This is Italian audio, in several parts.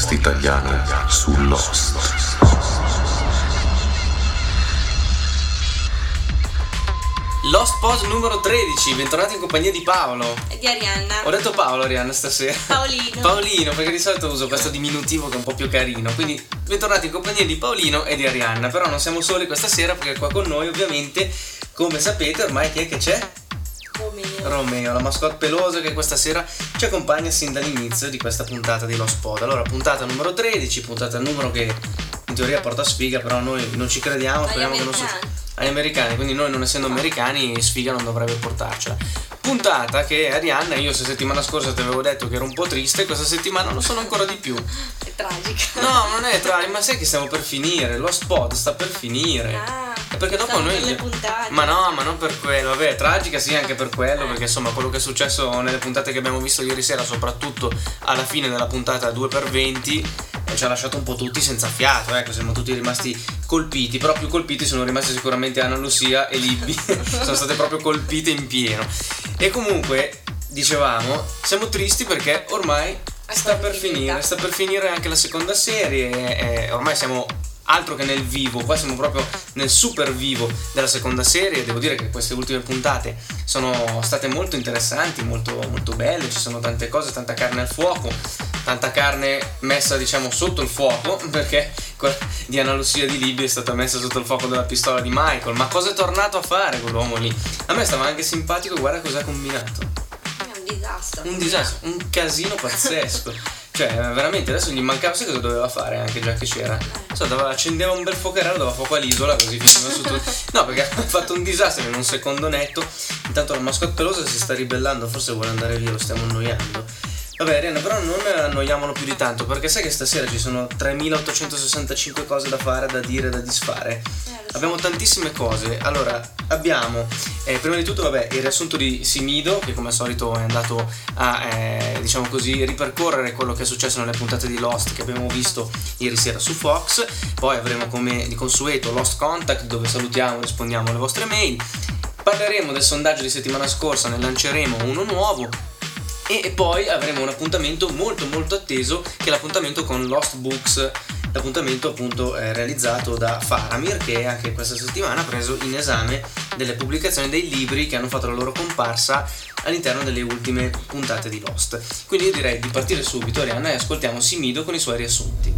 Podcast italiano su Lost. Lost Pod numero 13, bentornati in compagnia di Paolo. E di Arianna. Ho detto Paolo Arianna stasera. Paolino. Paolino, perché di solito uso questo diminutivo che è un po' più carino. Quindi bentornati in compagnia di Paolino e di Arianna. Però non siamo soli questa sera perché qua con noi ovviamente, come sapete, ormai chi è che c'è? Romeo. Romeo, la mascotte pelosa che questa sera ci accompagna sin dall'inizio di questa puntata di Lost Pod. Allora, puntata numero 13, puntata numero che in teoria porta sfiga, però noi non ci crediamo, speriamo che non succeda agli americani, quindi noi non essendo americani sfiga non dovrebbe portarcela. Puntata che Arianna, io se settimana scorsa ti avevo detto che ero un po' triste, questa settimana lo sono ancora di più. È tragica. No, non è tra, ma sai che stiamo per finire, lo spot sta per finire. Ah, È perché dopo noi. nelle puntate. Ma no, ma non per quello. Vabbè, tragica sì, anche per quello. Perché insomma, quello che è successo nelle puntate che abbiamo visto ieri sera, soprattutto alla fine della puntata 2x20, eh, ci ha lasciato un po' tutti senza fiato. Ecco, siamo tutti rimasti colpiti. Però più colpiti sono rimasti sicuramente Anna Lucia e Libby. sono state proprio colpite in pieno. E comunque, dicevamo, siamo tristi perché ormai sta per finire. Sta per finire anche la seconda serie. e ormai siamo altro che nel vivo, qua siamo proprio nel super vivo della seconda serie. Devo dire che queste ultime puntate sono state molto interessanti, molto, molto belle. Ci sono tante cose, tanta carne al fuoco, tanta carne messa diciamo sotto il fuoco, perché quella di Anna Lucia di Libia è stata messa sotto il fuoco dalla pistola di Michael. Ma cosa è tornato a fare quell'uomo lì? A me stava anche simpatico, guarda cosa ha combinato. È un disastro. Un disastro, un casino pazzesco. Cioè, veramente adesso gli mancava, sai cosa doveva fare anche già che c'era? So, dava- accendeva un bel focherello, dava fuoco all'isola, così finiva su tutto. No, perché ha fatto un disastro in un secondo netto. Intanto la mascotte pelosa si sta ribellando, forse vuole andare via, lo stiamo annoiando. Vabbè, Arianna, però non annoiamolo più di tanto, perché sai che stasera ci sono 3865 cose da fare, da dire, da disfare. Eh. Abbiamo tantissime cose. Allora, abbiamo eh, prima di tutto, vabbè, il riassunto di Simido, che come al solito è andato a, eh, diciamo così, ripercorrere quello che è successo nelle puntate di Lost che abbiamo visto ieri sera su Fox. Poi avremo come di consueto Lost Contact, dove salutiamo e rispondiamo alle vostre mail. Parleremo del sondaggio di settimana scorsa, ne lanceremo uno nuovo. E poi avremo un appuntamento molto molto atteso che è l'appuntamento con Lost Books, l'appuntamento appunto eh, realizzato da Faramir che anche questa settimana ha preso in esame delle pubblicazioni dei libri che hanno fatto la loro comparsa all'interno delle ultime puntate di Lost. Quindi io direi di partire subito Arianna e ascoltiamo Simido con i suoi riassunti.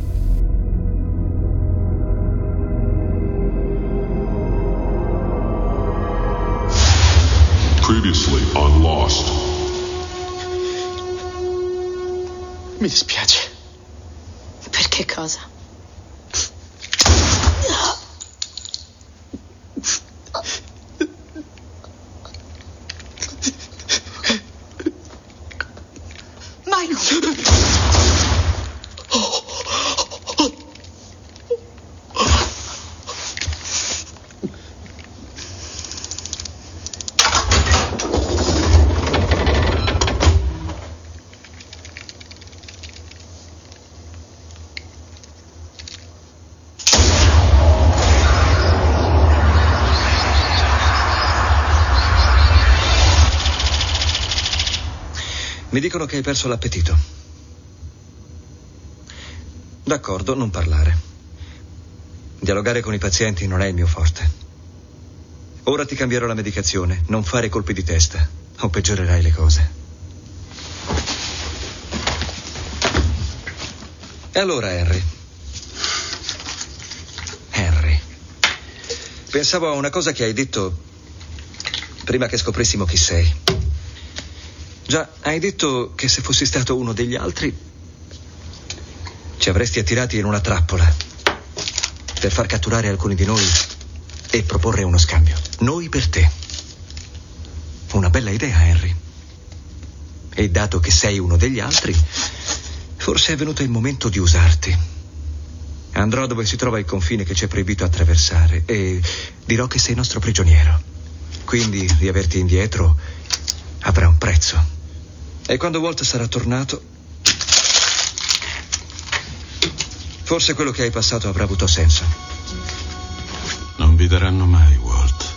Previously on Lost. Mi dispiace. Per che cosa? Dicono che hai perso l'appetito. D'accordo, non parlare. Dialogare con i pazienti non è il mio forte. Ora ti cambierò la medicazione, non fare colpi di testa, o peggiorerai le cose. E allora, Henry? Henry. Pensavo a una cosa che hai detto prima che scoprissimo chi sei. Già, hai detto che se fossi stato uno degli altri ci avresti attirati in una trappola per far catturare alcuni di noi e proporre uno scambio. Noi per te. Una bella idea, Henry. E dato che sei uno degli altri, forse è venuto il momento di usarti. Andrò dove si trova il confine che ci è proibito attraversare e dirò che sei nostro prigioniero. Quindi riaverti indietro avrà un prezzo. E quando Walt sarà tornato, forse quello che hai passato avrà avuto senso. Non vi daranno mai, Walt.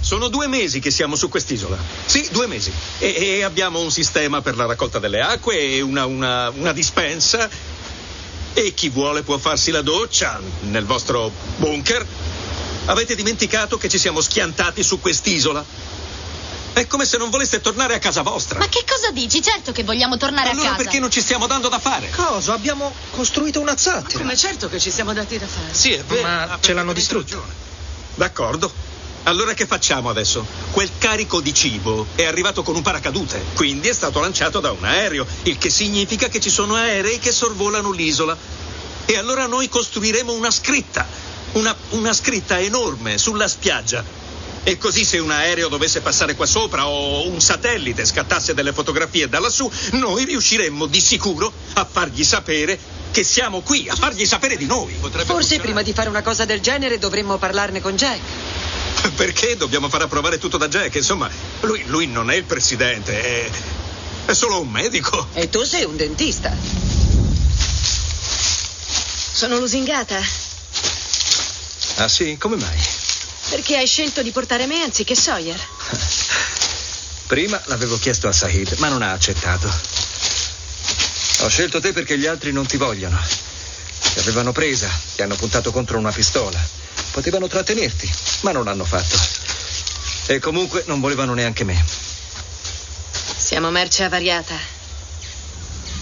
Sono due mesi che siamo su quest'isola. Sì, due mesi. E, e abbiamo un sistema per la raccolta delle acque e una, una, una dispensa. E chi vuole può farsi la doccia nel vostro bunker. Avete dimenticato che ci siamo schiantati su quest'isola? È come se non voleste tornare a casa vostra. Ma che cosa dici? Certo che vogliamo tornare allora a casa. perché non ci stiamo dando da fare? Cosa? Abbiamo costruito una zattera. Come certo che ci siamo dati da fare. Sì, è vero. Ma ce l'hanno distrutto. D'accordo. Allora che facciamo adesso? Quel carico di cibo è arrivato con un paracadute, quindi è stato lanciato da un aereo, il che significa che ci sono aerei che sorvolano l'isola. E allora noi costruiremo una scritta, una, una scritta enorme sulla spiaggia. E così se un aereo dovesse passare qua sopra o un satellite scattasse delle fotografie da lassù, noi riusciremmo di sicuro a fargli sapere che siamo qui, a fargli sapere di noi. Forse prima di fare una cosa del genere dovremmo parlarne con Jack. Perché dobbiamo far approvare tutto da Jack? Insomma, lui, lui non è il presidente, è, è solo un medico. E tu sei un dentista. Sono lusingata. Ah sì? Come mai? Perché hai scelto di portare me anziché Sawyer? Prima l'avevo chiesto a Sahid, ma non ha accettato. Ho scelto te perché gli altri non ti vogliono. Ti avevano presa, ti hanno puntato contro una pistola. Potevano trattenerti, ma non l'hanno fatto. E comunque non volevano neanche me. Siamo merce avariata.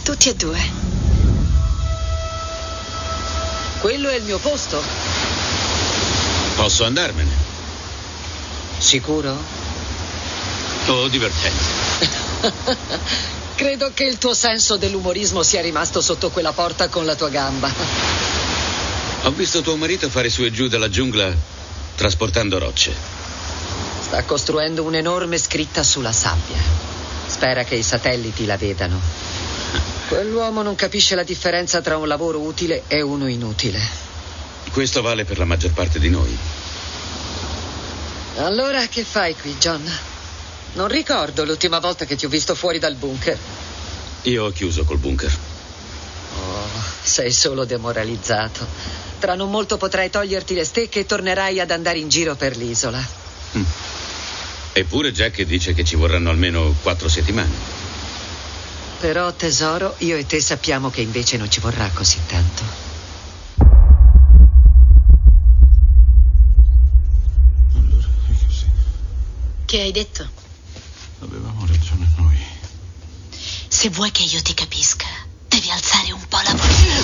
Tutti e due. Quello è il mio posto. Posso andarmene? Sicuro? Oh, divertente. Credo che il tuo senso dell'umorismo sia rimasto sotto quella porta con la tua gamba. Ho visto tuo marito fare su e giù dalla giungla trasportando rocce. Sta costruendo un'enorme scritta sulla sabbia. Spera che i satelliti la vedano. Quell'uomo non capisce la differenza tra un lavoro utile e uno inutile. Questo vale per la maggior parte di noi. Allora che fai qui, John? Non ricordo l'ultima volta che ti ho visto fuori dal bunker. Io ho chiuso col bunker. Oh, sei solo demoralizzato. Tra non molto potrai toglierti le stecche e tornerai ad andare in giro per l'isola. Mm. Eppure Jack dice che ci vorranno almeno quattro settimane. Però, tesoro, io e te sappiamo che invece non ci vorrà così tanto. Che hai detto? Avevamo ragione noi. Se vuoi che io ti capisca, devi alzare un po' la voce.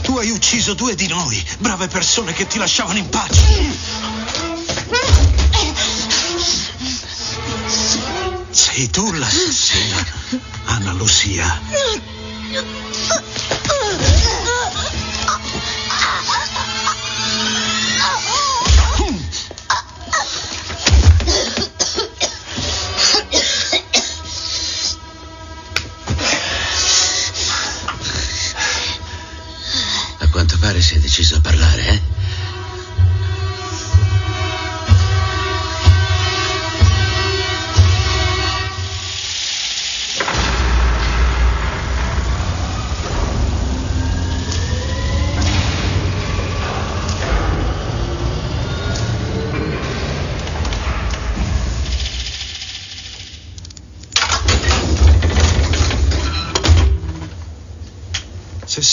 Tu hai ucciso due di noi, brave persone che ti lasciavano in pace. Sei tu l'assassina, Anna Lucia.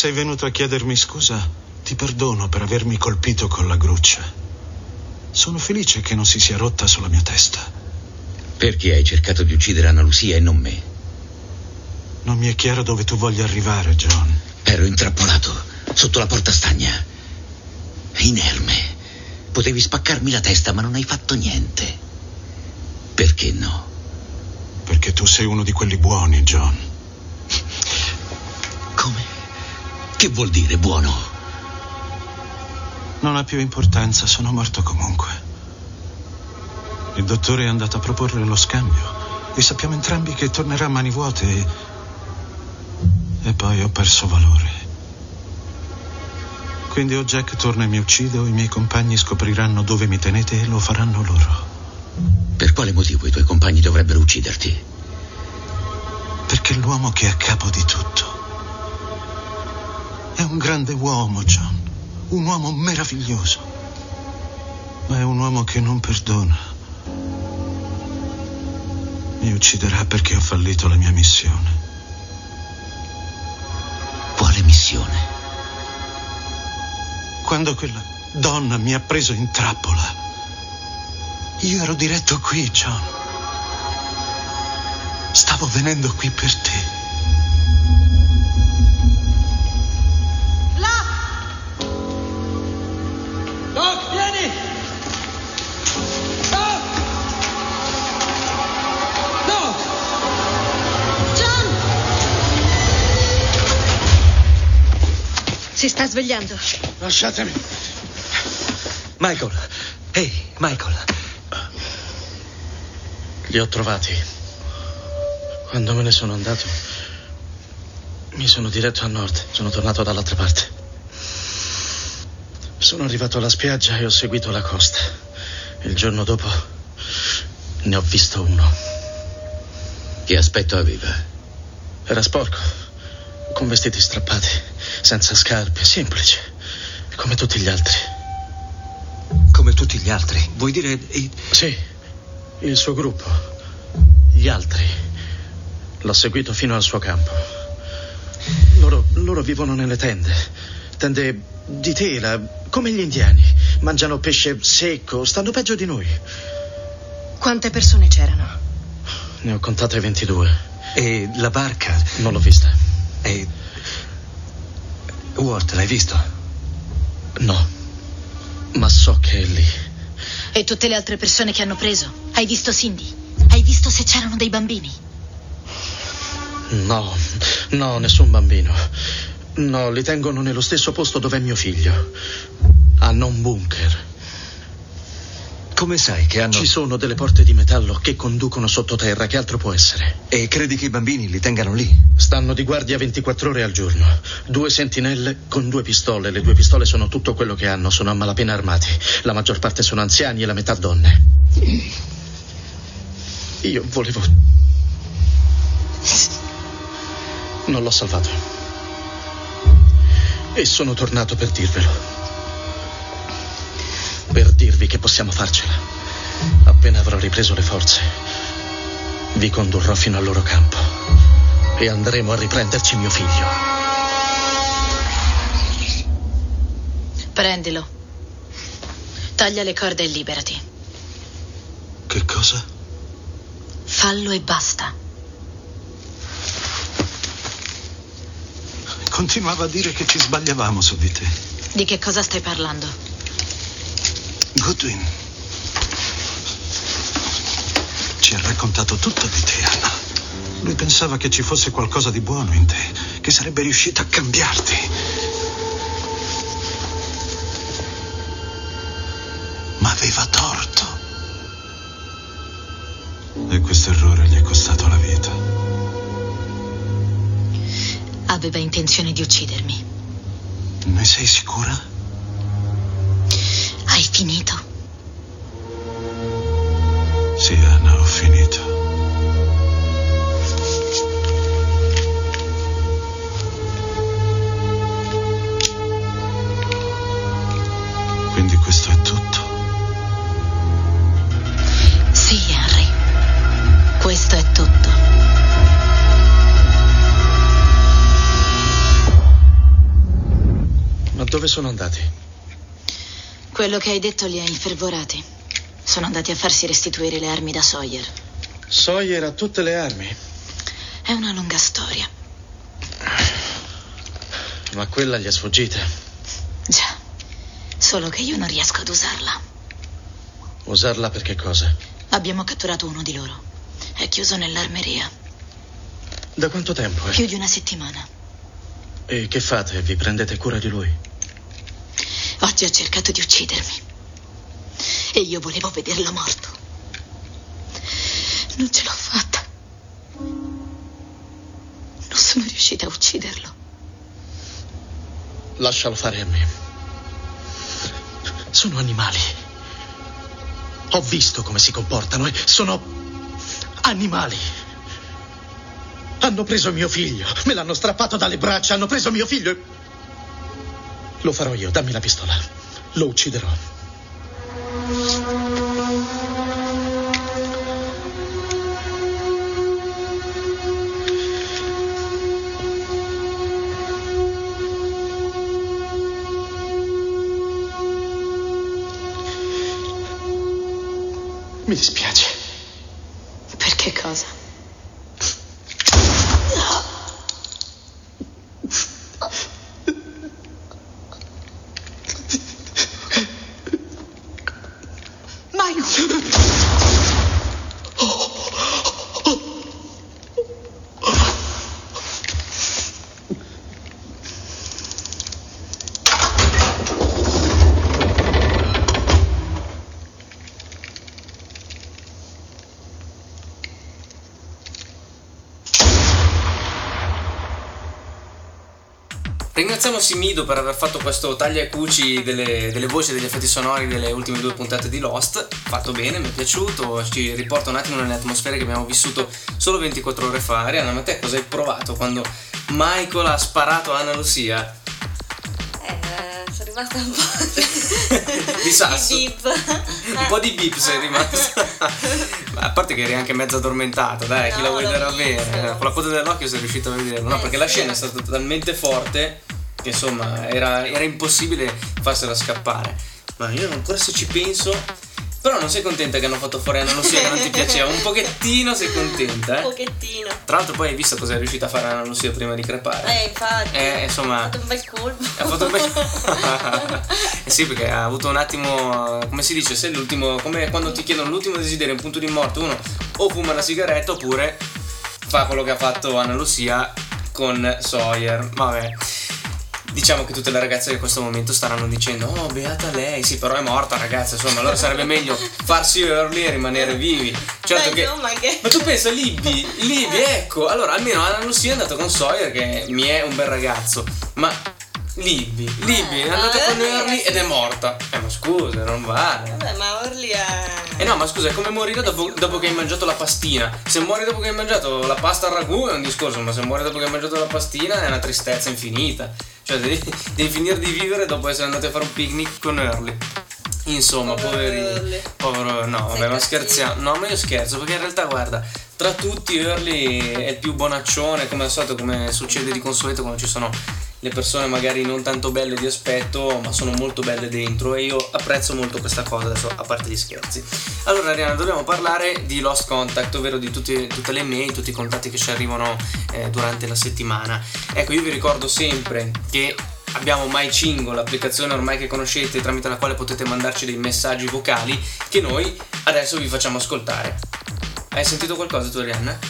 Sei venuto a chiedermi scusa, ti perdono per avermi colpito con la gruccia. Sono felice che non si sia rotta sulla mia testa. Perché hai cercato di uccidere Anna Lucia e non me? Non mi è chiaro dove tu voglia arrivare, John. Ero intrappolato sotto la porta stagna. Inerme. Potevi spaccarmi la testa, ma non hai fatto niente. Perché no? Perché tu sei uno di quelli buoni, John. Come? Che vuol dire buono? Non ha più importanza, sono morto comunque. Il dottore è andato a proporre lo scambio e sappiamo entrambi che tornerà a mani vuote e... e poi ho perso valore. Quindi o Jack torna e mi uccide o i miei compagni scopriranno dove mi tenete e lo faranno loro. Per quale motivo i tuoi compagni dovrebbero ucciderti? Perché l'uomo che è a capo di tutto È un grande uomo, John. Un uomo meraviglioso. Ma è un uomo che non perdona. Mi ucciderà perché ho fallito la mia missione. Quale missione? Quando quella donna mi ha preso in trappola, io ero diretto qui, John. Stavo venendo qui per te. Sta svegliando. Lasciatemi. Michael. Ehi, Michael. Li ho trovati. Quando me ne sono andato, mi sono diretto a nord. Sono tornato dall'altra parte. Sono arrivato alla spiaggia e ho seguito la costa. Il giorno dopo ne ho visto uno. Che aspetto aveva? Era sporco, con vestiti strappati, senza scarpe, semplice, come tutti gli altri. Come tutti gli altri? Vuoi dire... i- Sì, il suo gruppo, gli altri. L'ho seguito fino al suo campo. Loro, loro vivono nelle tende, tende di tela, come gli indiani. Mangiano pesce secco, stanno peggio di noi. Quante persone c'erano? Ne ho contate 22. E la barca? Non l'ho vista. E... Ward, l'hai visto? No, ma so che è lì. E tutte le altre persone che hanno preso? Hai visto Cindy? Hai visto se c'erano dei bambini? No, no, nessun bambino. No, li tengono nello stesso posto dove è mio figlio. Hanno un bunker. Come sai che hanno... Ci sono delle porte di metallo che conducono sottoterra, che altro può essere? E credi che i bambini li tengano lì? Stanno di guardia 24 ore al giorno. Due sentinelle con due pistole. Le due pistole sono tutto quello che hanno, sono a malapena armati. La maggior parte sono anziani e la metà donne. Io volevo. Non l'ho salvato. E sono tornato per dirvelo. Per dirvi che possiamo farcela. Appena avrò ripreso le forze, vi condurrò fino al loro campo e andremo a riprenderci mio figlio. Prendilo. Taglia le corde e liberati. Che cosa? Fallo e basta. Continuava a dire che ci sbagliavamo su di te. Di che cosa stai parlando? Goodwin ci ha raccontato tutto di te, Anna. Lui pensava che ci fosse qualcosa di buono in te, che sarebbe riuscito a cambiarti. Ma aveva torto. E questo errore gli è costato la vita. Aveva intenzione di uccidermi. Ne sei sicura? Hai finito? Sì, Anna, ho finito. Quindi questo è tutto. Sì, Henry. Questo è tutto. Ma dove sono andati? Quello che hai detto li ha infervorati. Sono andati a farsi restituire le armi da Sawyer. Sawyer ha tutte le armi, È una lunga storia. ma quella gli è sfuggita. Già. Solo che io non riesco ad usarla. Usarla per che cosa? Abbiamo catturato uno di loro. È chiuso nell'armeria. Da quanto tempo è? Più di una settimana. E che fate? Vi prendete cura di lui? Oggi ha cercato di uccidermi. E io volevo vederlo morto. Non ce l'ho fatta. Non sono riuscita a ucciderlo. Lascialo fare a me. Sono animali. Ho visto come si comportano e sono animali. Hanno preso mio figlio, me l'hanno strappato dalle braccia, hanno preso mio figlio e... Lo farò io, dammi la pistola. Lo ucciderò. Mi dispiace. Per che cosa? Ringraziamo Simido per aver fatto questo taglia e cuci delle, delle voci e degli effetti sonori delle ultime due puntate di Lost. Fatto bene, mi è piaciuto, ci riporta un attimo nelle atmosfere che abbiamo vissuto solo 24 ore fa. Arianna, ma te cosa hai provato quando Michael ha sparato a Anna Lucia? Eh, sono rimasta un po' Di sasso. beep. Un po' di bip sei rimasta. Ma a parte che eri anche mezzo addormentata, dai, chi No, la vuoi l'ho vedere visto. bene? Con la coda dell'occhio sei riuscito a vederlo. No, Eh, perché la sì. scena è stata talmente forte insomma era, era impossibile farsela scappare. Ma io ancora se ci penso. Però non sei contenta che hanno fatto fuori Anna Lucia che non ti piaceva? Un pochettino sei contenta, Un eh? pochettino. Tra l'altro poi hai visto cosa è riuscita a fare Anna Lucia prima di crepare? Eh, infatti. Eh, insomma- Ha fatto un bel colpo. Ha fatto bene. eh sì, perché ha avuto un attimo, come si dice, se l'ultimo, come quando ti chiedono l'ultimo desiderio, un punto di morte, uno o fuma una sigaretta oppure fa quello che ha fatto Anna Lucia con Sawyer. Vabbè. Diciamo che tutte le ragazze in questo momento staranno dicendo Oh beata lei, sì però è morta ragazza Insomma allora sarebbe meglio farsi early e rimanere vivi Certo Beh, che insomma, che- ma tu pensa Libby, Libby, ecco, allora almeno Anna Lucia è andata con Sawyer che mi è un bel ragazzo, ma Libby, Libby è andata ma con Early, Early eh, ed è morta. Eh ma scusa, non vale. Vabbè, ma Orly è. Eh no, ma scusa, è come morire dopo, dopo che hai mangiato la pastina. Se muori dopo che hai mangiato la pasta al ragù è un discorso, ma se muori dopo che hai mangiato la pastina è una tristezza infinita. Cioè devi, devi finire di vivere dopo essere andati a fare un picnic con Early. Insomma, poverino. Povero, no, vabbè, ma scherziamo. No, ma io scherzo, perché in realtà, guarda, tra tutti Early è il più bonaccione, come al solito, come succede di consueto quando ci sono le persone magari non tanto belle di aspetto, ma sono molto belle dentro e io apprezzo molto questa cosa, adesso a parte gli scherzi. Allora, Ariana, dobbiamo parlare di Lost Contact, ovvero di tutti- tutte le mail, tutti i contatti che ci arrivano eh, durante la settimana. Ecco, io vi ricordo sempre che abbiamo MyCingo, l'applicazione ormai che conoscete tramite la quale potete mandarci dei messaggi vocali che noi adesso vi facciamo ascoltare. Hai sentito qualcosa tu Arianna?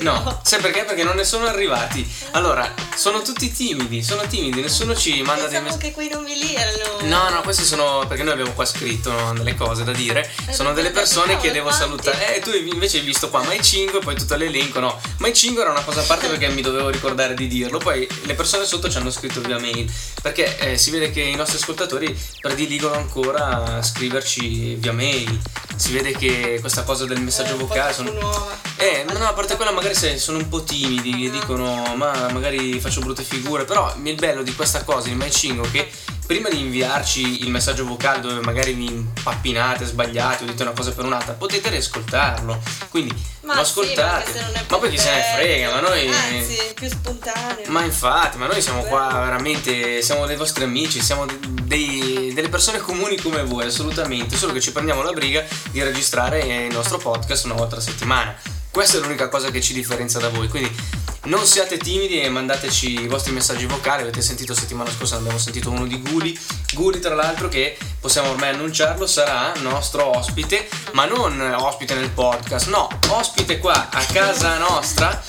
No. Sai perché? Perché non ne sono arrivati. Allora, sono tutti timidi, sono timidi, nessuno ci manda dei Pensavo messaggi. che quei nomi lì erano. No, no, questi sono perché noi abbiamo qua scritto no, delle cose da dire. Sono delle persone che devo salutare. Eh, tu invece hai visto qua My 5 e poi tutto l'elenco. No, My 5 era una cosa a parte perché mi dovevo ricordare di dirlo. Poi le persone sotto ci hanno scritto via mail. Perché eh, si vede che i nostri ascoltatori prediligono ancora a scriverci via mail. Si vede che questa cosa del messaggio vocale sono. Eh, ma no, a parte quella magari se sono un po' timidi e dicono ma magari faccio brutte figure, però il bello di questa cosa, il matching, è che prima di inviarci il messaggio vocale dove magari vi impappinate, sbagliate o dite una cosa per un'altra, potete riascoltarlo. Quindi Ma lo sì, ascoltate. ma è ma poi chi se ne frega, ma noi... Anzi, è più spontaneo. Ma infatti, ma noi siamo qua veramente, siamo dei vostri amici, siamo dei- delle persone comuni come voi, assolutamente, solo che ci prendiamo la briga di registrare il nostro podcast una volta a settimana. Questa è l'unica cosa che ci differenzia da voi, quindi non siate timidi e mandateci i vostri messaggi vocali, avete sentito settimana scorsa, abbiamo sentito uno di Guli, Guli tra l'altro che possiamo ormai annunciarlo sarà nostro ospite, ma non ospite nel podcast, no, ospite qua a casa nostra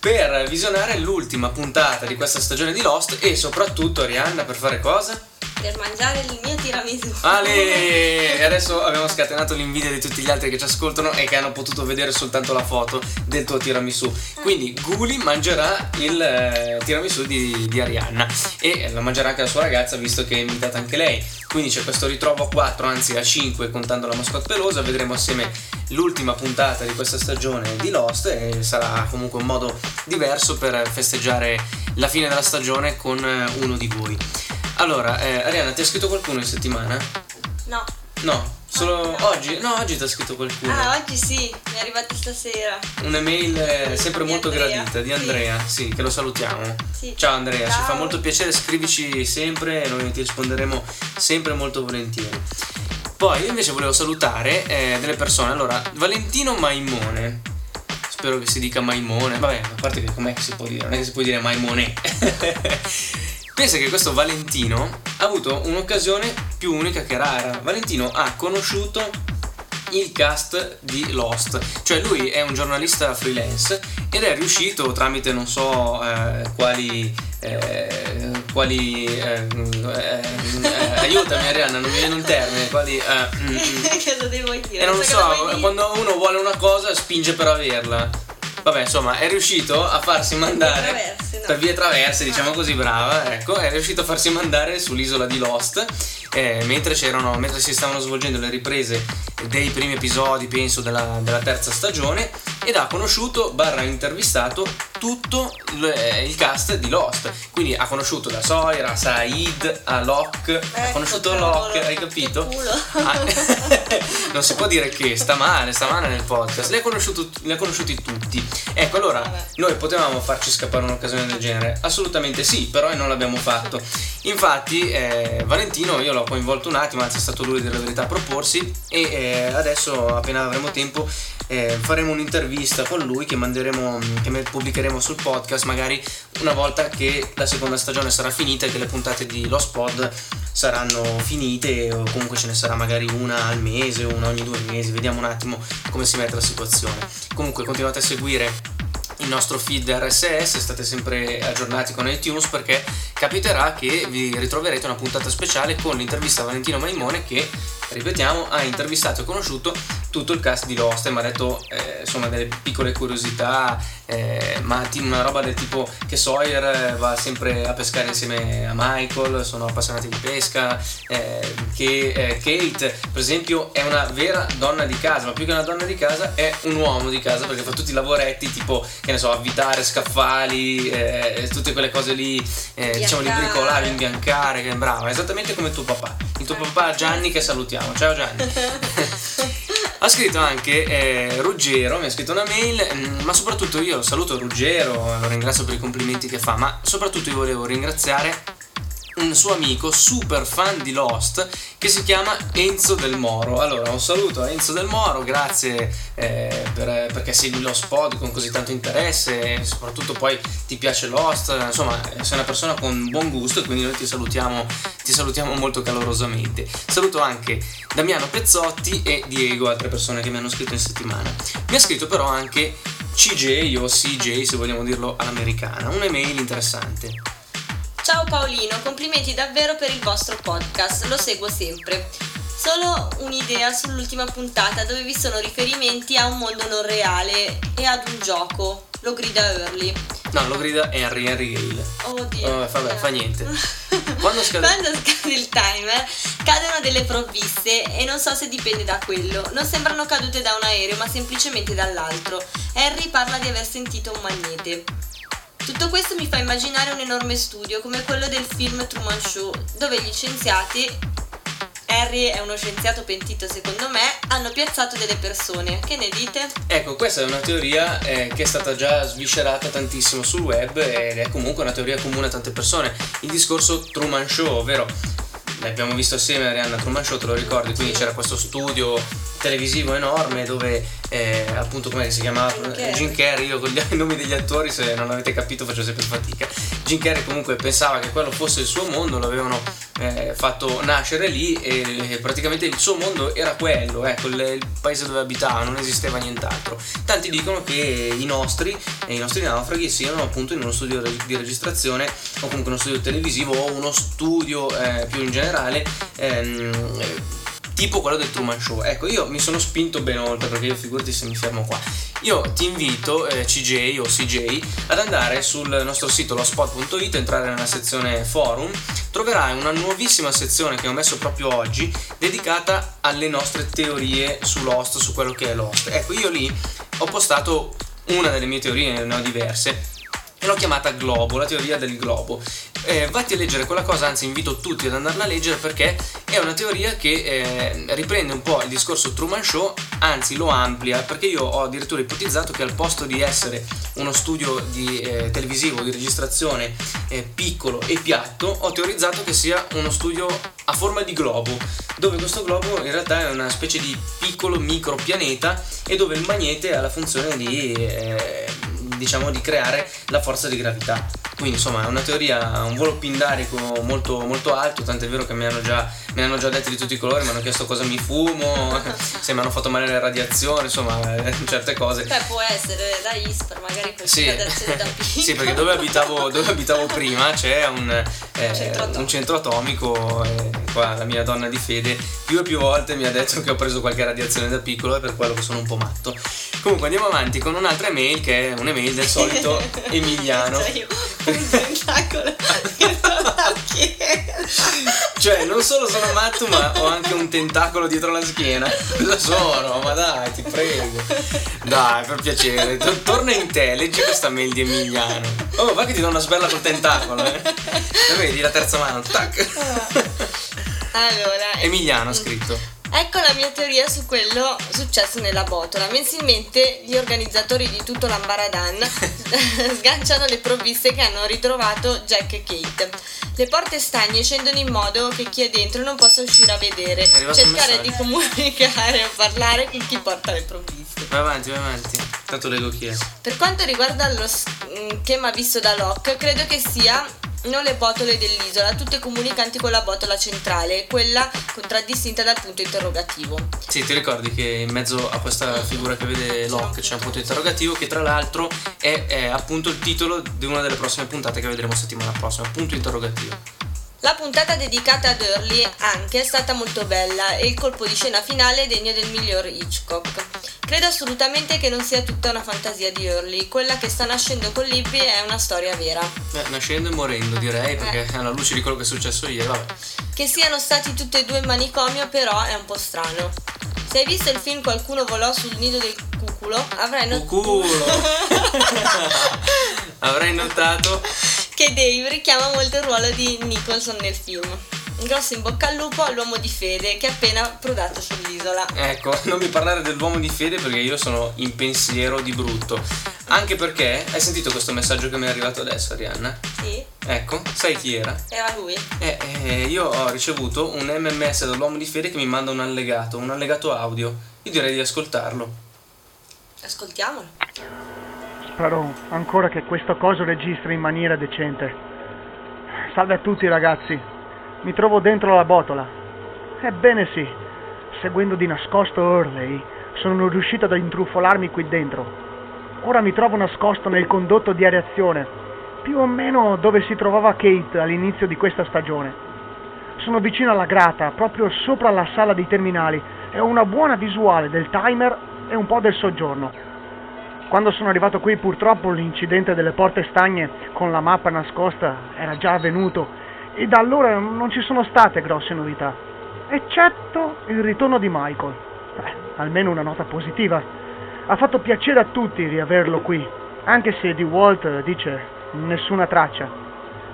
per visionare l'ultima puntata di questa stagione di Lost e soprattutto Arianna per fare cosa? Per mangiare il mio tiramisù. Ale! E adesso abbiamo scatenato l'invidia di tutti gli altri che ci ascoltano e che hanno potuto vedere soltanto la foto del tuo tiramisù. Quindi Guli mangerà il eh, tiramisù di, di Arianna e lo mangerà anche la sua ragazza visto che è invitata anche lei. Quindi c'è questo ritrovo a 4, anzi a 5 contando la mascotte pelosa. Vedremo assieme l'ultima puntata di questa stagione di Lost e sarà comunque un modo diverso per festeggiare la fine della stagione con eh, uno di voi. Allora, eh, Arianna, ti ha scritto qualcuno in settimana? No. No, solo oggi? No, oggi ti ha scritto qualcuno. Ah, oggi sì, mi è arrivata stasera. Un'email eh, sempre Di molto Andrea, gradita di sì. Andrea, sì, che lo salutiamo. Sì. Ciao Andrea, ci Ciao. fa molto piacere, scrivici sempre e noi ti risponderemo sempre molto volentieri. Poi io invece volevo salutare eh, delle persone. Allora, Valentino Maimone. Spero che si dica Maimone. Vabbè, a parte che com'è che si può dire? Non è che si può dire Maimone. Pensa che questo Valentino ha avuto un'occasione più unica che rara. Valentino ha conosciuto il cast di Lost, cioè lui è un giornalista freelance ed è riuscito tramite non so eh, quali eh, quali eh, eh, eh, aiutami Arianna non mi viene un termine quali eh, mm, mm. Cosa devo dire? e non lo So quando uno vuole una cosa spinge per averla vabbè insomma è riuscito a farsi mandare traverse, no. Per vie traverse diciamo così brava ecco è riuscito a farsi mandare sull'isola di Lost eh, mentre c'erano mentre si stavano svolgendo le riprese dei primi episodi penso della, della terza stagione ed ha conosciuto barra intervistato tutto il, eh, il cast di Lost quindi ha conosciuto da Sawyer a Said a Locke ha Ecco, conosciuto cavolo, Locke hai capito? Ah, non si può dire che sta male, sta male nel podcast. Li ha, conosciuto- li ha conosciuti tutti. Ecco, allora Vabbè. noi potevamo farci scappare un'occasione del genere? Assolutamente sì, però non l'abbiamo fatto. Infatti, eh, Valentino io l'ho coinvolto un attimo, anzi è stato lui della verità a proporsi. E eh, adesso, appena avremo tempo, eh, faremo un'intervista con lui che manderemo, che me- pubblicheremo sul podcast, magari una volta che la seconda stagione sarà finita e che le puntate di Lost Pod saranno finite o comunque ce ne sarà magari una al mese una ogni due mesi, vediamo un attimo come si mette la situazione. Comunque continuate a seguire il nostro feed RSS, state sempre aggiornati con iTunes perché capiterà che vi ritroverete una puntata speciale con l'intervista a Valentino Maimone che, ripetiamo, ha intervistato e conosciuto tutto il cast di Lost e mi ha detto eh, insomma delle piccole curiosità, eh, ma una roba del tipo che Sawyer eh, va sempre a pescare insieme a Michael, sono appassionati di pesca, eh, che eh, Kate per esempio è una vera donna di casa, ma più che una donna di casa è un uomo di casa perché fa tutti i lavoretti tipo, che ne so, avvitare scaffali, eh, tutte quelle cose lì, diciamo di bricolare, imbiancare, che è brava, esattamente come tuo papà, il tuo papà Gianni che salutiamo, ciao Gianni. Ha scritto anche eh, Ruggero, mi ha scritto una mail, mm, ma soprattutto io saluto Ruggero, lo ringrazio per i complimenti che fa, ma soprattutto io volevo ringraziare un suo amico super fan di Lost che si chiama Enzo Del Moro. Allora, un saluto a Enzo Del Moro, grazie eh, per- perché segui Lost Pod con così tanto interesse e soprattutto poi ti piace Lost, insomma, sei una persona con buon gusto e quindi noi ti salutiamo, ti salutiamo molto calorosamente. Saluto anche Damiano Pezzotti e Diego, altre persone che mi hanno scritto in settimana. Mi ha scritto però anche CJ o CJ se vogliamo dirlo all'americana, un'email interessante. Ciao Paolino, complimenti davvero per il vostro podcast, lo seguo sempre. Solo un'idea sull'ultima puntata dove vi sono riferimenti a un mondo non reale e ad un gioco. Lo grida Early. No, lo grida Henry, Henry Gale. Oddio. Vabbè, vabbè, fa niente. Quando scade- Quando scade il timer, cadono delle provviste e non so se dipende da quello. Non sembrano cadute da un aereo, ma semplicemente dall'altro. Harry parla di aver sentito un magnete. Tutto questo mi fa immaginare un enorme studio come quello del film Truman Show, dove gli scienziati, Harry è uno scienziato pentito secondo me, hanno piazzato delle persone. Che ne dite? Ecco, questa è una teoria eh, che è stata già sviscerata tantissimo sul web ed è comunque una teoria comune a tante persone. Il discorso Truman Show, ovvero l'abbiamo visto assieme Arianna Truman Show, te lo ricordi? Quindi c'era questo studio televisivo enorme dove eh, appunto come si chiamava Jim Carrey. Jim Carrey, io con gli i nomi degli attori se non avete capito faccio sempre fatica. Jim Carrey comunque pensava che quello fosse il suo mondo, l'avevano eh, fatto nascere lì e, e praticamente il suo mondo era quello, ecco, il, il paese dove abitava, non esisteva nient'altro. Tanti dicono che i nostri, i nostri naufraghi siano appunto in uno studio di registrazione o comunque uno studio televisivo o uno studio eh, più in generale. ehm, eh, tipo quello del Truman Show. Ecco, io mi sono spinto ben oltre perché io figurati se mi fermo qua. Io ti invito, eh, CJ o CJ, ad andare sul nostro sito lospot.it, entrare nella sezione forum, troverai una nuovissima sezione che ho messo proprio oggi dedicata alle nostre teorie su Lost, su quello che è Lost. Ecco, io lì ho postato una delle mie teorie, ne ho diverse. L'ho chiamata Globo, la teoria del globo. Eh, vatti a leggere quella cosa, anzi invito tutti ad andarla a leggere perché è una teoria che eh, riprende un po' il discorso Truman Show, anzi lo amplia, perché io ho addirittura ipotizzato che al posto di essere uno studio di, eh, televisivo di registrazione eh, piccolo e piatto, ho teorizzato che sia uno studio a forma di globo, dove questo globo in realtà è una specie di piccolo micropianeta e dove il magnete ha la funzione di eh, diciamo di creare la forza di gravità. Quindi insomma è una teoria, un volo pindarico molto, molto alto, tant'è vero che mi hanno, già, mi hanno già detto di tutti i colori, mi hanno chiesto cosa mi fumo, se mi hanno fatto male le radiazioni, insomma certe cose. Beh può essere da ISPER, magari per Sì. radiazione da piccolo. Sì, perché dove abitavo, dove abitavo prima c'è un, eh, Centro atomico. un centro atomico e qua la mia donna di fede più e più volte mi ha detto che ho preso qualche radiazione da piccolo e per quello che sono un po' matto. Comunque andiamo avanti con un'altra email che è un'email del solito Emiliano. Cioè un tentacolo dietro la schiena. Cioè, non solo sono matto, ma ho anche un tentacolo dietro la schiena. Cosa sono? Ma dai, ti prego. Dai, per piacere. Tor- Torna in te, leggi questa mail di Emiliano. Oh, va che ti do una sberla col tentacolo, eh. La vedi la terza mano? Tac. Allora, Emiliano ha scritto. Ecco la mia teoria su quello successo nella botola. Mensilmente gli organizzatori di tutto l'Ambaradan sganciano le provviste che hanno ritrovato Jack e Kate. Le porte stagne scendono in modo che chi è dentro non possa uscire a vedere, cercare di comunicare o parlare con chi porta le provviste. Vai avanti, vai avanti. Tanto leggo chi è. Per quanto riguarda lo schema visto da Locke, credo che sia non le botole dell'isola, tutte comunicanti con la botola centrale, quella contraddistinta dal punto interrogativo. Sì, ti ricordi che in mezzo a questa figura che vede Locke c'è un punto interrogativo che tra l'altro è, è appunto il titolo di una delle prossime puntate che vedremo settimana prossima. Punto interrogativo. La puntata dedicata ad Early anche è stata molto bella e il colpo di scena finale è degno del miglior Hitchcock. Credo assolutamente che non sia tutta una fantasia di Early, quella che sta nascendo con Libby è una storia vera. Beh, nascendo e morendo direi, perché alla luce di quello che è successo ieri, vabbè. Che siano stati tutti e due in manicomio però è un po' strano. Se hai visto il film Qualcuno volò sul nido del cuculo, avrai notato Culo! Avrai notato che Dave richiama molto il ruolo di Nicholson nel film. Un grosso in bocca al lupo all'uomo di fede che è appena approdato sull'isola. Ecco, non mi parlare dell'uomo di fede perché io sono in pensiero di brutto. Anche perché, hai sentito questo messaggio che mi è arrivato adesso, Arianna? Sì, Ecco, sai chi era? era lui. Eh, eh, io ho ricevuto un MMS dall'uomo di fede che mi manda un allegato, un allegato audio. Io direi di ascoltarlo. Ascoltiamolo. Spero ancora che questo coso registri in maniera decente. Salve a tutti ragazzi. Mi trovo dentro la botola. Ebbene sì, seguendo di nascosto Hurley, sono riuscito ad intrufolarmi qui dentro. Ora mi trovo nascosto nel condotto di areazione, più o meno dove si trovava Kate all'inizio di questa stagione. Sono vicino alla grata, proprio sopra la sala dei terminali, e ho una buona visuale del timer e un po' del soggiorno. Quando sono arrivato qui purtroppo l'incidente delle porte stagne con la mappa nascosta era già avvenuto e da allora non ci sono state grosse novità, eccetto il ritorno di Michael. Beh, almeno una nota positiva. Ha fatto piacere a tutti riaverlo qui, anche se di Walt dice nessuna traccia.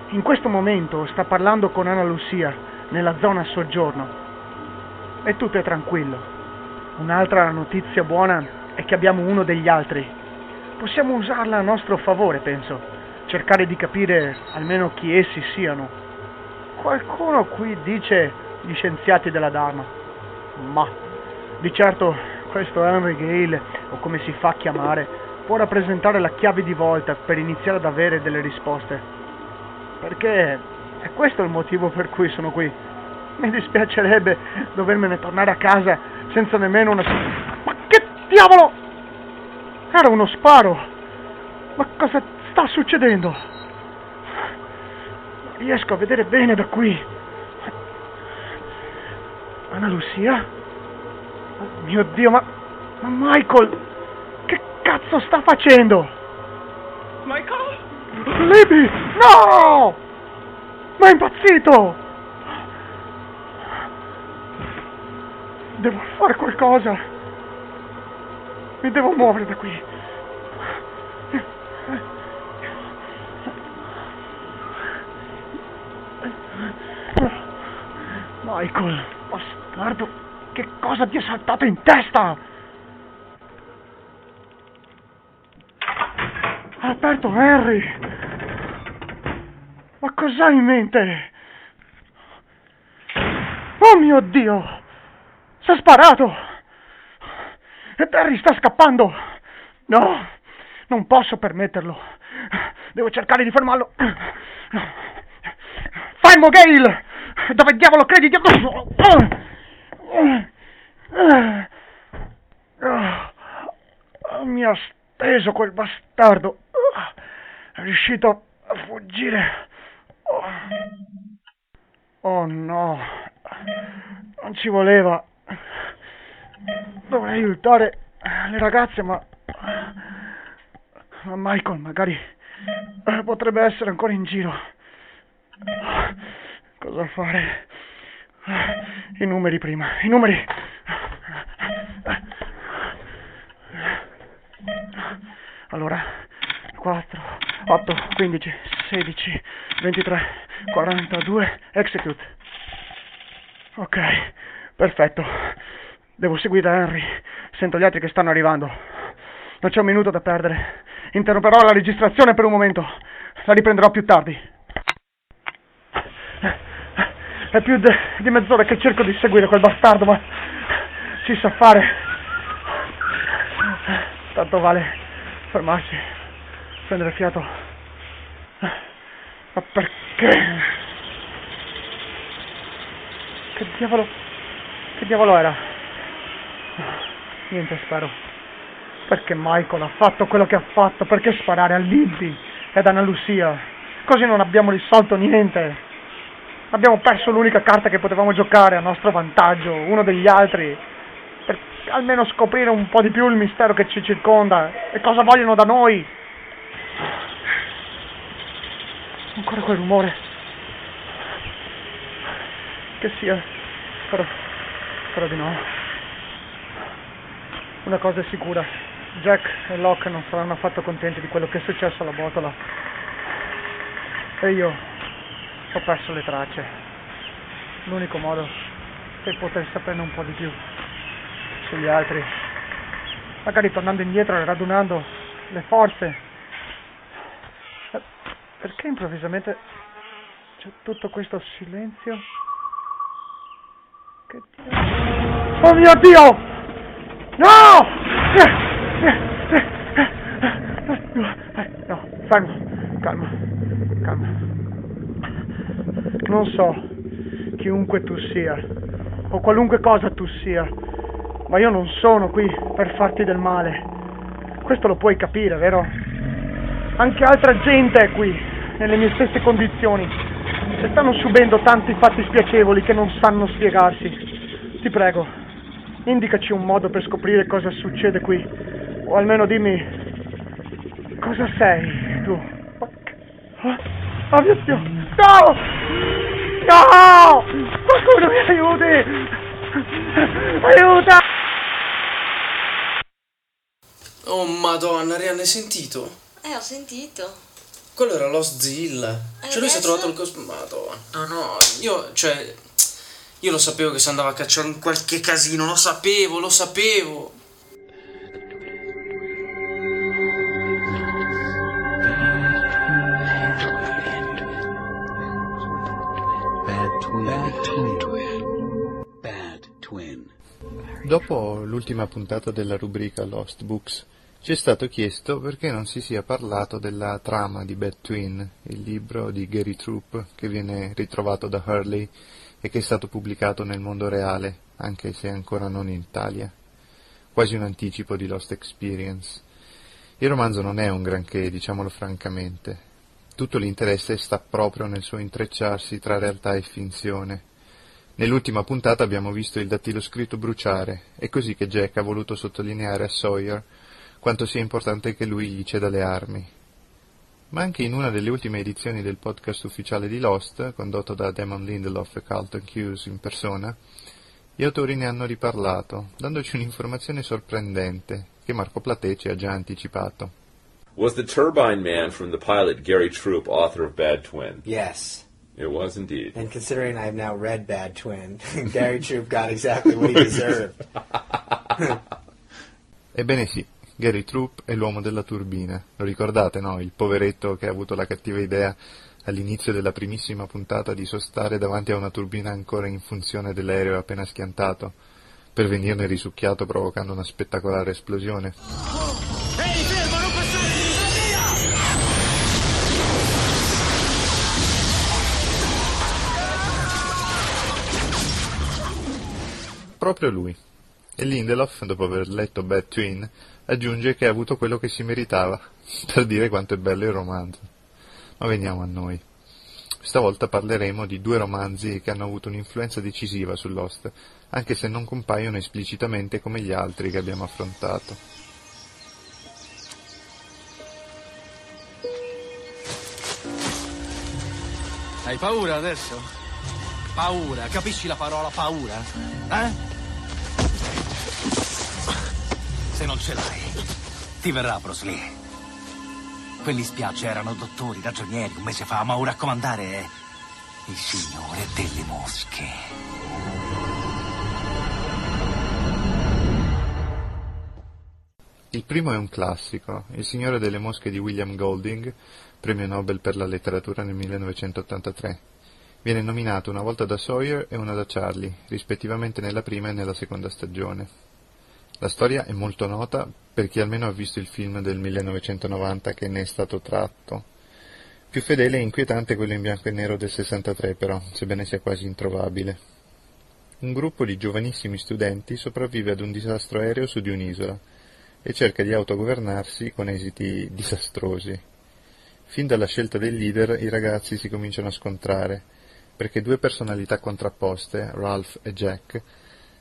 In questo momento sta parlando con Anna Lucia nella zona soggiorno. E tutto è tranquillo. Un'altra notizia buona è che abbiamo uno degli altri. Possiamo usarla a nostro favore, penso. Cercare di capire almeno chi essi siano. Qualcuno qui dice gli scienziati della Dharma. Ma di certo questo Henry Gale, o come si fa a chiamare, può rappresentare la chiave di volta per iniziare ad avere delle risposte. Perché è questo il motivo per cui sono qui. Mi dispiacerebbe dovermene tornare a casa senza nemmeno una... Ma che diavolo! Era uno sparo! Ma cosa sta succedendo? Non riesco a vedere bene da qui. Anna Lucia? Oh mio Dio, ma... Ma Michael! Che cazzo sta facendo? Michael? Libby! No! Ma è impazzito! Devo fare qualcosa. Mi devo muovere da qui. Michael, bastardo, che cosa ti è saltato in testa? Ha aperto Harry! Ma cos'hai in mente? Oh mio Dio! Si è sparato! E Harry sta scappando! No, non posso permetterlo. Devo cercare di fermarlo. Fermo Gale! Dove diavolo credi di... Mi ha steso quel bastardo. È riuscito a fuggire. Oh no. Non ci voleva. Dovrei aiutare le ragazze, ma... Ma Michael magari potrebbe essere ancora in giro. Cosa fare? I numeri prima, i numeri. Allora, 4, 8, 15, 16, 23, 42, execute. Ok, perfetto. Devo seguire Henry. Sento gli altri che stanno arrivando. Non c'è un minuto da perdere. Interromperò la registrazione per un momento. La riprenderò più tardi. È più de- di mezz'ora che cerco di seguire quel bastardo, ma si sa fare. Tanto vale fermarsi, prendere fiato. Ma perché? Che diavolo... Che diavolo era? Niente, spero. Perché Michael ha fatto quello che ha fatto? Perché sparare a Libby ed Anna Lucia? Così non abbiamo risolto niente. Abbiamo perso l'unica carta che potevamo giocare a nostro vantaggio, uno degli altri, per almeno scoprire un po' di più il mistero che ci circonda e cosa vogliono da noi. Ancora quel rumore. Che sia. Spero, spero di no. Una cosa è sicura. Jack e Locke non saranno affatto contenti di quello che è successo alla botola. E io ho perso le tracce. L'unico modo per poter saperne un po' di più sugli altri. Magari tornando indietro e radunando le forze. Eh, perché improvvisamente c'è tutto questo silenzio? Che Dio... Oh mio Dio! No! No, fermo, calma, calma. Non so chiunque tu sia, o qualunque cosa tu sia, ma io non sono qui per farti del male. Questo lo puoi capire, vero? Anche altra gente è qui, nelle mie stesse condizioni, e stanno subendo tanti fatti spiacevoli che non sanno spiegarsi. Ti prego, indicaci un modo per scoprire cosa succede qui, o almeno dimmi cosa sei tu. Oh mio Dio! No! No! Qualcuno mi aiuti! Aiuta! Oh madonna, Rianne, hai sentito? Eh, ho sentito. Quello era Lost Zill. Eh, cioè lui si è trovato il cos... Madonna, no. Io, cioè... Io lo sapevo che si andava a cacciare in qualche casino, lo sapevo, lo sapevo. Dopo l'ultima puntata della rubrica Lost Books, ci è stato chiesto perché non si sia parlato della trama di Bad Twin, il libro di Gary Troop che viene ritrovato da Hurley e che è stato pubblicato nel mondo reale, anche se ancora non in Italia. Quasi un anticipo di Lost Experience. Il romanzo non è un granché, diciamolo francamente. Tutto l'interesse sta proprio nel suo intrecciarsi tra realtà e finzione. Nell'ultima puntata abbiamo visto il dattiloscritto bruciare, è così che Jack ha voluto sottolineare a Sawyer quanto sia importante che lui gli ceda le armi. Ma anche in una delle ultime edizioni del podcast ufficiale di Lost, condotto da Damon Lindelof e Carlton Hughes in persona, gli autori ne hanno riparlato, dandoci un'informazione sorprendente che Marco Platè ci ha già anticipato. Was the Turbine Man from the pilot Gary Troop author of Bad Twin? Yes. It was indeed. And considering I've now read Bad Twin, Gary Troop got exactly what he deserved. Ebbene sì, Gary Troop è l'uomo della turbina. Lo ricordate, no? Il poveretto che ha avuto la cattiva idea all'inizio della primissima puntata di sostare davanti a una turbina ancora in funzione dell'aereo appena schiantato, per venirne risucchiato provocando una spettacolare esplosione. Ehi, fermo, non passare! Proprio lui. E Lindelof, dopo aver letto Bad Twin, aggiunge che ha avuto quello che si meritava, per dire quanto è bello il romanzo. Ma veniamo a noi. Questa volta parleremo di due romanzi che hanno avuto un'influenza decisiva su Lost, anche se non compaiono esplicitamente come gli altri che abbiamo affrontato. Hai paura adesso? Paura, capisci la parola paura? Eh? Se non ce l'hai, ti verrà Bruce Lee. Quelli in spiaggia erano dottori, ragionieri un mese fa, ma ora a comandare è il signore delle mosche. Il primo è un classico, Il Signore delle Mosche di William Golding, premio Nobel per la letteratura nel 1983. Viene nominato una volta da Sawyer e una da Charlie, rispettivamente nella prima e nella seconda stagione. La storia è molto nota per chi almeno ha visto il film del 1990 che ne è stato tratto. Più fedele e inquietante quello in bianco e nero del 63 però, sebbene sia quasi introvabile. Un gruppo di giovanissimi studenti sopravvive ad un disastro aereo su di un'isola e cerca di autogovernarsi con esiti disastrosi. Fin dalla scelta del leader i ragazzi si cominciano a scontrare, perché due personalità contrapposte, Ralph e Jack,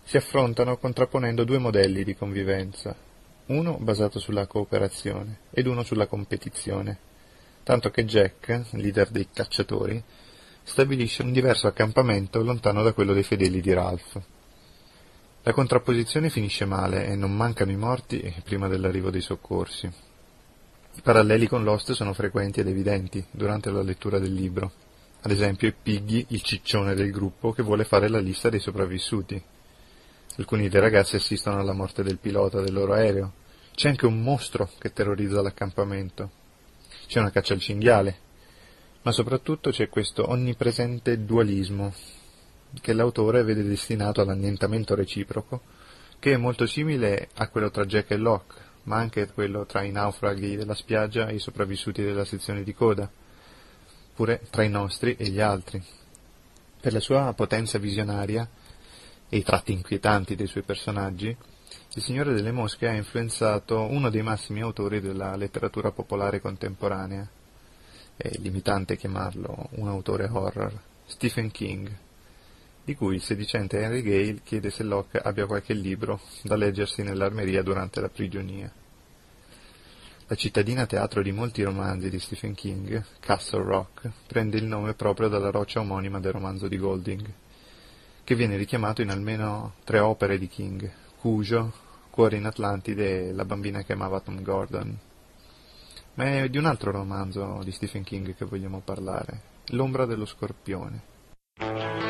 si affrontano contrapponendo due modelli di convivenza, uno basato sulla cooperazione ed uno sulla competizione, tanto che Jack, leader dei cacciatori, stabilisce un diverso accampamento lontano da quello dei fedeli di Ralph. La contrapposizione finisce male e non mancano i morti prima dell'arrivo dei soccorsi. I paralleli con Lost sono frequenti ed evidenti durante la lettura del libro. Ad esempio è Piggy, il ciccione del gruppo, che vuole fare la lista dei sopravvissuti. Alcuni dei ragazzi assistono alla morte del pilota del loro aereo. C'è anche un mostro che terrorizza l'accampamento. C'è una caccia al cinghiale. Ma soprattutto c'è questo onnipresente dualismo che l'autore vede destinato all'annientamento reciproco, che è molto simile a quello tra Jack e Locke, ma anche quello tra i naufraghi della spiaggia e i sopravvissuti della sezione di coda, pure tra i nostri e gli altri. Per la sua potenza visionaria e i tratti inquietanti dei suoi personaggi, il Signore delle Mosche ha influenzato uno dei massimi autori della letteratura popolare contemporanea. È limitante chiamarlo un autore horror, Stephen King, di cui il sedicente Henry Gale chiede se Locke abbia qualche libro da leggersi nell'armeria durante la prigionia. La cittadina teatro di molti romanzi di Stephen King, Castle Rock, prende il nome proprio dalla roccia omonima del romanzo di Golding, che viene richiamato in almeno tre opere di King, Cujo, Cuore in Atlantide e La bambina che amava Tom Gordon. Ma è di un altro romanzo di Stephen King che vogliamo parlare, L'ombra dello scorpione.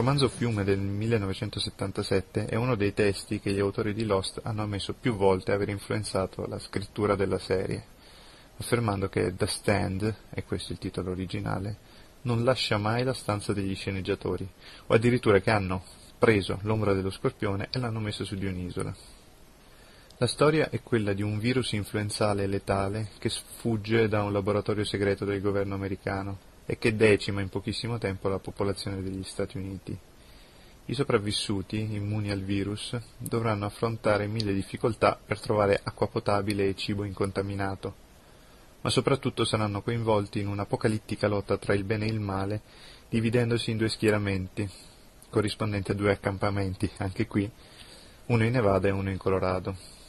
Romanzo Fiume del 1977 è uno dei testi che gli autori di Lost hanno ammesso più volte aver influenzato la scrittura della serie, affermando che The Stand, e questo è il titolo originale, non lascia mai la stanza degli sceneggiatori, o addirittura che hanno preso l'ombra dello scorpione e l'hanno messo su di un'isola. La storia è quella di un virus influenzale letale che sfugge da un laboratorio segreto del governo americano e che decima in pochissimo tempo la popolazione degli Stati Uniti. I sopravvissuti, immuni al virus, dovranno affrontare mille difficoltà per trovare acqua potabile e cibo incontaminato, ma soprattutto saranno coinvolti in un'apocalittica lotta tra il bene e il male, dividendosi in due schieramenti, corrispondenti a due accampamenti, anche qui, uno in Nevada e uno in Colorado.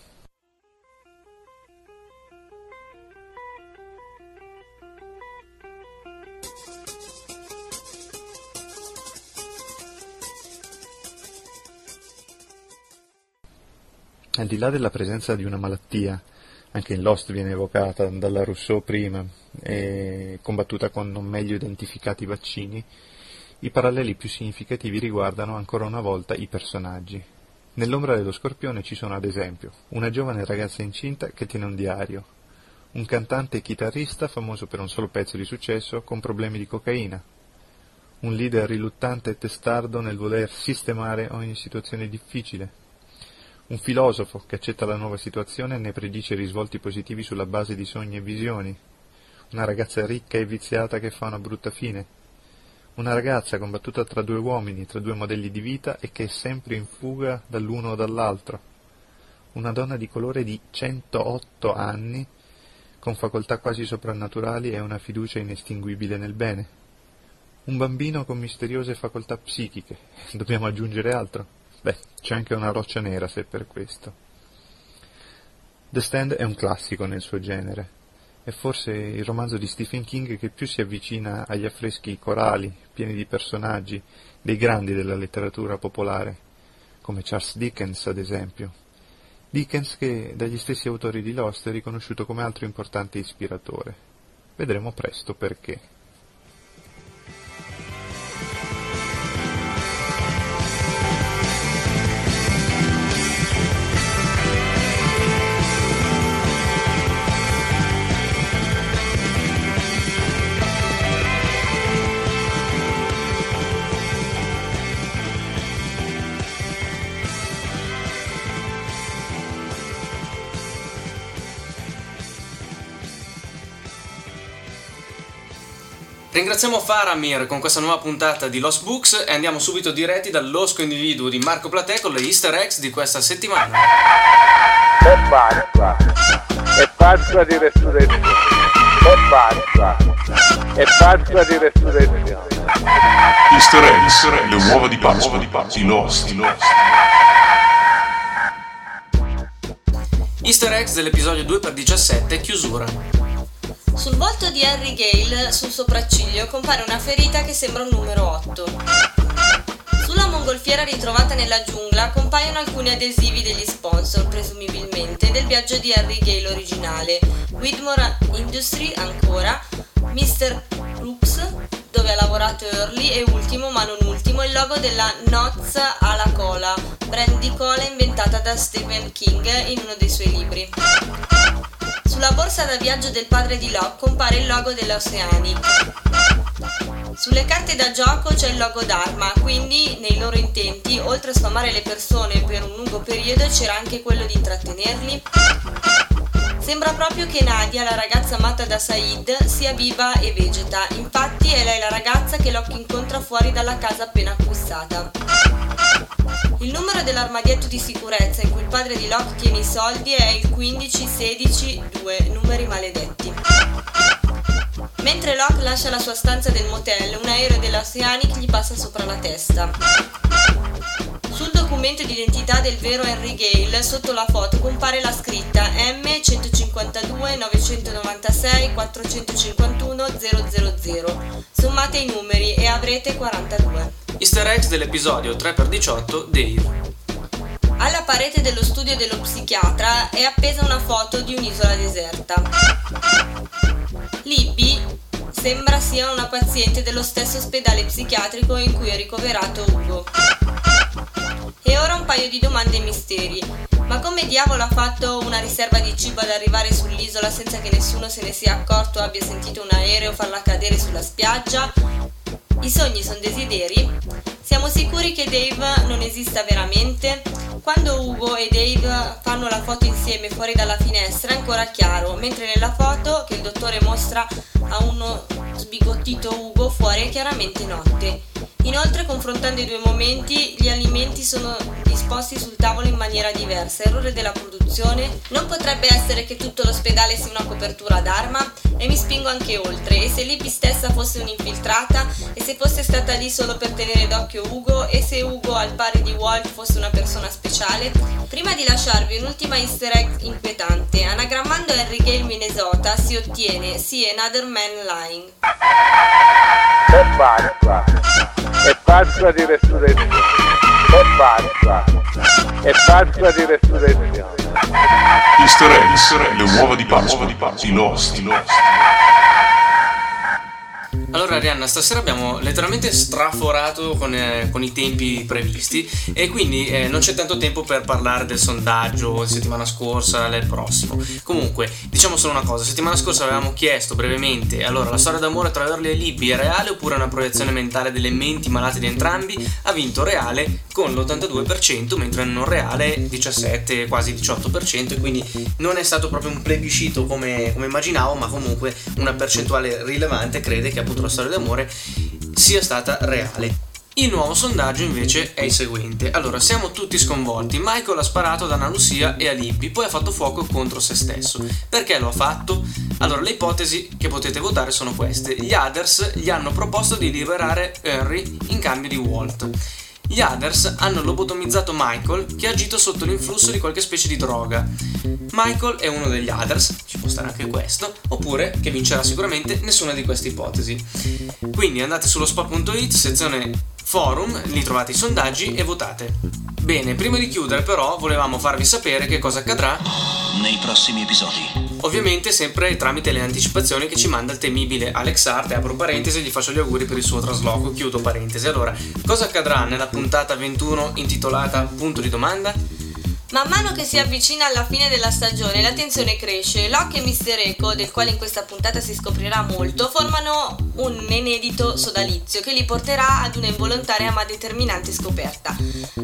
Al di là della presenza di una malattia, anche in Lost viene evocata dalla Rousseau prima e combattuta con non meglio identificati vaccini, i paralleli più significativi riguardano ancora una volta i personaggi. Nell'ombra dello scorpione ci sono ad esempio una giovane ragazza incinta che tiene un diario, un cantante e chitarrista famoso per un solo pezzo di successo con problemi di cocaina, un leader riluttante e testardo nel voler sistemare ogni situazione difficile, un filosofo che accetta la nuova situazione ne predice risvolti positivi sulla base di sogni e visioni, una ragazza ricca e viziata che fa una brutta fine, una ragazza combattuta tra due uomini, tra due modelli di vita e che è sempre in fuga dall'uno o dall'altro, una donna di colore di 108 anni con facoltà quasi soprannaturali e una fiducia inestinguibile nel bene. Un bambino con misteriose facoltà psichiche. Dobbiamo aggiungere altro? Beh, c'è anche una roccia nera se per questo. The Stand è un classico nel suo genere. È forse il romanzo di Stephen King che più si avvicina agli affreschi corali, pieni di personaggi, dei grandi della letteratura popolare, come Charles Dickens ad esempio. Dickens che dagli stessi autori di Lost è riconosciuto come altro importante ispiratore. Vedremo presto perché. Ringraziamo Faramir con questa nuova puntata di Lost Books e andiamo subito diretti dall'osco individuo di Marco Platè con le easter eggs di questa settimana. È Pasqua, è Pasqua di resurrezione, è Pasqua, è Pasqua di resurrezione. Easter eggs, le uova di Pasqua di Lost. di Lost. Easter eggs dell'episodio 2x17 chiusura. Sul volto di Harry Gale, sul sopracciglio, compare una ferita che sembra un numero 8. Sulla mongolfiera ritrovata nella giungla compaiono alcuni adesivi degli sponsor, presumibilmente, del viaggio di Harry Gale originale, Widmore Industry ancora, Mr. Brooks, dove ha lavorato Early e ultimo ma non ultimo il logo della Knots alla cola, brand di cola inventata da Stephen King in uno dei suoi libri. Sulla borsa da viaggio del padre di Locke compare il logo dell'Oceanic. Sulle carte da gioco c'è il logo d'arma, quindi nei loro intenti, oltre a sfamare le persone per un lungo periodo, c'era anche quello di intrattenerli. Sembra proprio che Nadia, la ragazza amata da Said, sia viva e vegeta, infatti è lei la ragazza che Locke incontra fuori dalla casa appena acquistata. Il numero dell'armadietto di sicurezza in cui il padre di Locke tiene i soldi è il 15-16-2, numeri maledetti. Mentre Locke lascia la sua stanza del motel, un aereo dell'Oceanic gli passa sopra la testa. Sul documento d'identità del vero Henry Gale, sotto la foto, compare la scritta M152 996 451 000. Sommate i numeri e avrete 42. Easter eggs dell'episodio 3x18 Dave. Alla parete dello studio dello psichiatra è appesa una foto di un'isola deserta. Libby sembra sia una paziente dello stesso ospedale psichiatrico in cui è ricoverato Ugo. E ora un paio di domande e misteri. Ma come diavolo ha fatto una riserva di cibo ad arrivare sull'isola senza che nessuno se ne sia accorto o abbia sentito un aereo farla cadere sulla spiaggia? I sogni sono desideri? Siamo sicuri che Dave non esista veramente? Quando Ugo e Dave fanno la foto insieme fuori dalla finestra è ancora chiaro, mentre nella foto che il dottore mostra a uno sbigottito Ugo fuori è chiaramente notte. Inoltre, confrontando i due momenti, gli alimenti sono disposti sul tavolo in maniera diversa. Errore della produzione? Non potrebbe essere che tutto l'ospedale sia una copertura d'arma? E mi spingo anche oltre. E se Libby stessa fosse un'infiltrata? E se fosse stata lì solo per tenere d'occhio Ugo? E se Ugo, al pari di Walt, fosse una persona speciale? Prima di lasciarvi un'ultima easter egg inquietante, anagrammando Henry Gale Minnesota si ottiene See Another Man Lying. È Pasqua, è Pasqua di resurrezione, è Pasqua, è Pasqua di resurrezione. Easter eggs, le uova di Pasqua di Lost. di Lost. Allora Arianna, stasera abbiamo letteralmente straforato con, eh, con i tempi previsti e quindi eh, non c'è tanto tempo per parlare del sondaggio settimana scorsa, del prossimo. Comunque, diciamo solo una cosa, settimana scorsa avevamo chiesto brevemente, allora la storia d'amore tra Early e Libby è reale oppure una proiezione mentale delle menti malate di entrambi? Ha vinto reale con l'82%, mentre non reale 17, quasi 18% e quindi non è stato proprio un plebiscito come, come immaginavo, ma comunque una percentuale rilevante crede che appunto la storia d'amore sia stata reale. Il nuovo sondaggio invece è il seguente. Allora, siamo tutti sconvolti. Michael ha sparato ad Anna Lucia e a Libby, poi ha fatto fuoco contro se stesso. Perché lo ha fatto? Allora, le ipotesi che potete votare sono queste. Gli Others gli hanno proposto di liberare Harry in cambio di Walt. Gli Others hanno lobotomizzato Michael che ha agito sotto l'influsso di qualche specie di droga. Michael è uno degli Others, ci può stare anche questo, oppure, che vincerà sicuramente, nessuna di queste ipotesi. Quindi andate sullo spot.it, sezione forum, lì trovate i sondaggi e votate. Bene, prima di chiudere però volevamo farvi sapere che cosa accadrà nei prossimi episodi. Ovviamente sempre tramite le anticipazioni che ci manda il temibile Alex Art e apro parentesi e gli faccio gli auguri per il suo trasloco, chiudo parentesi. Allora, cosa accadrà nella puntata 21 intitolata Punto di domanda? Man mano che si avvicina alla fine della stagione la tensione cresce. Locke e Mister Eco, del quale in questa puntata si scoprirà molto, formano un inedito sodalizio che li porterà ad una involontaria ma determinante scoperta.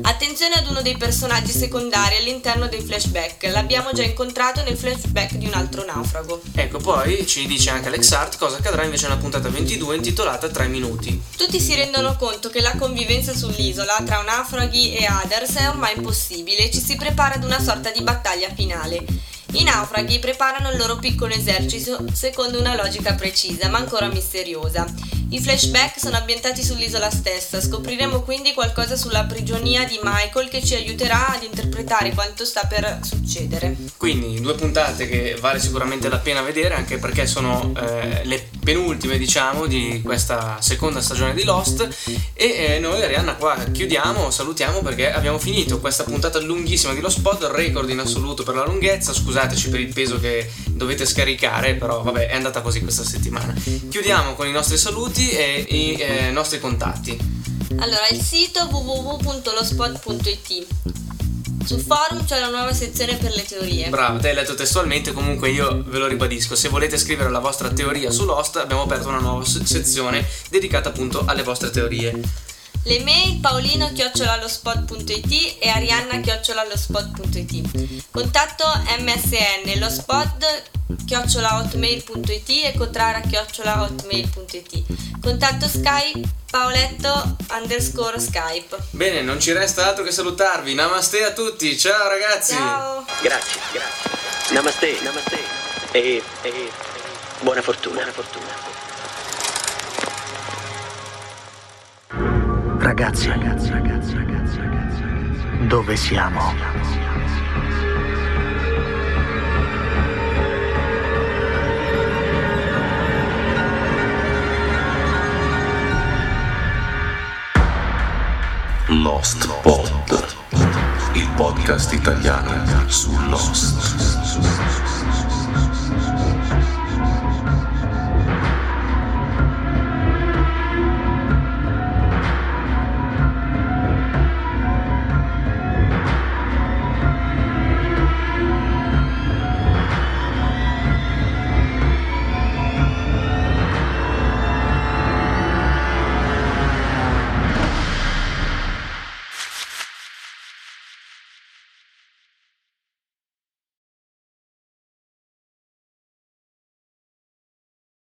Attenzione ad uno dei personaggi secondari all'interno dei flashback. L'abbiamo già incontrato nel flashback di un altro naufrago. Ecco, poi ci dice anche Alex Hart cosa accadrà invece nella puntata 22 intitolata 3 minuti. Tutti si rendono conto che la convivenza sull'isola tra naufraghi e others è ormai impossibile e ci si prepara ad una sorta di battaglia finale. I naufraghi preparano il loro piccolo esercito secondo una logica precisa ma ancora misteriosa. I flashback sono ambientati sull'isola stessa, scopriremo quindi qualcosa sulla prigionia di Michael che ci aiuterà ad interpretare quanto sta per succedere. Quindi due puntate che vale sicuramente la pena vedere anche perché sono eh, le penultime diciamo di questa seconda stagione di Lost e eh, noi Arianna qua chiudiamo, salutiamo perché abbiamo finito questa puntata lunghissima di Lost Pod, record in assoluto per la lunghezza, scusateci per il peso che dovete scaricare però vabbè è andata così questa settimana. Chiudiamo con i nostri saluti e i eh, nostri contatti. Allora, il sito www.lospot.it sul forum c'è la nuova sezione per le teorie. Bravo, te hai letto testualmente, comunque io ve lo ribadisco, se volete scrivere la vostra teoria su Lost abbiamo aperto una nuova sezione dedicata appunto alle vostre teorie. Le mail paolino chiocciolallospot.it e arianna chiocciolallospot.it Contatto msn lo spot chiocciolahotmail.it e contrara chiocciolahotmail.it Contatto Skype paoletto underscore Skype Bene, non ci resta altro che salutarvi. Namaste a tutti, ciao ragazzi! Ciao! Grazie, grazie. Namaste, namaste. E, e buona fortuna. Buona fortuna. Ragazzi. Dove siamo? Lost Pod, il podcast italiano su Lost.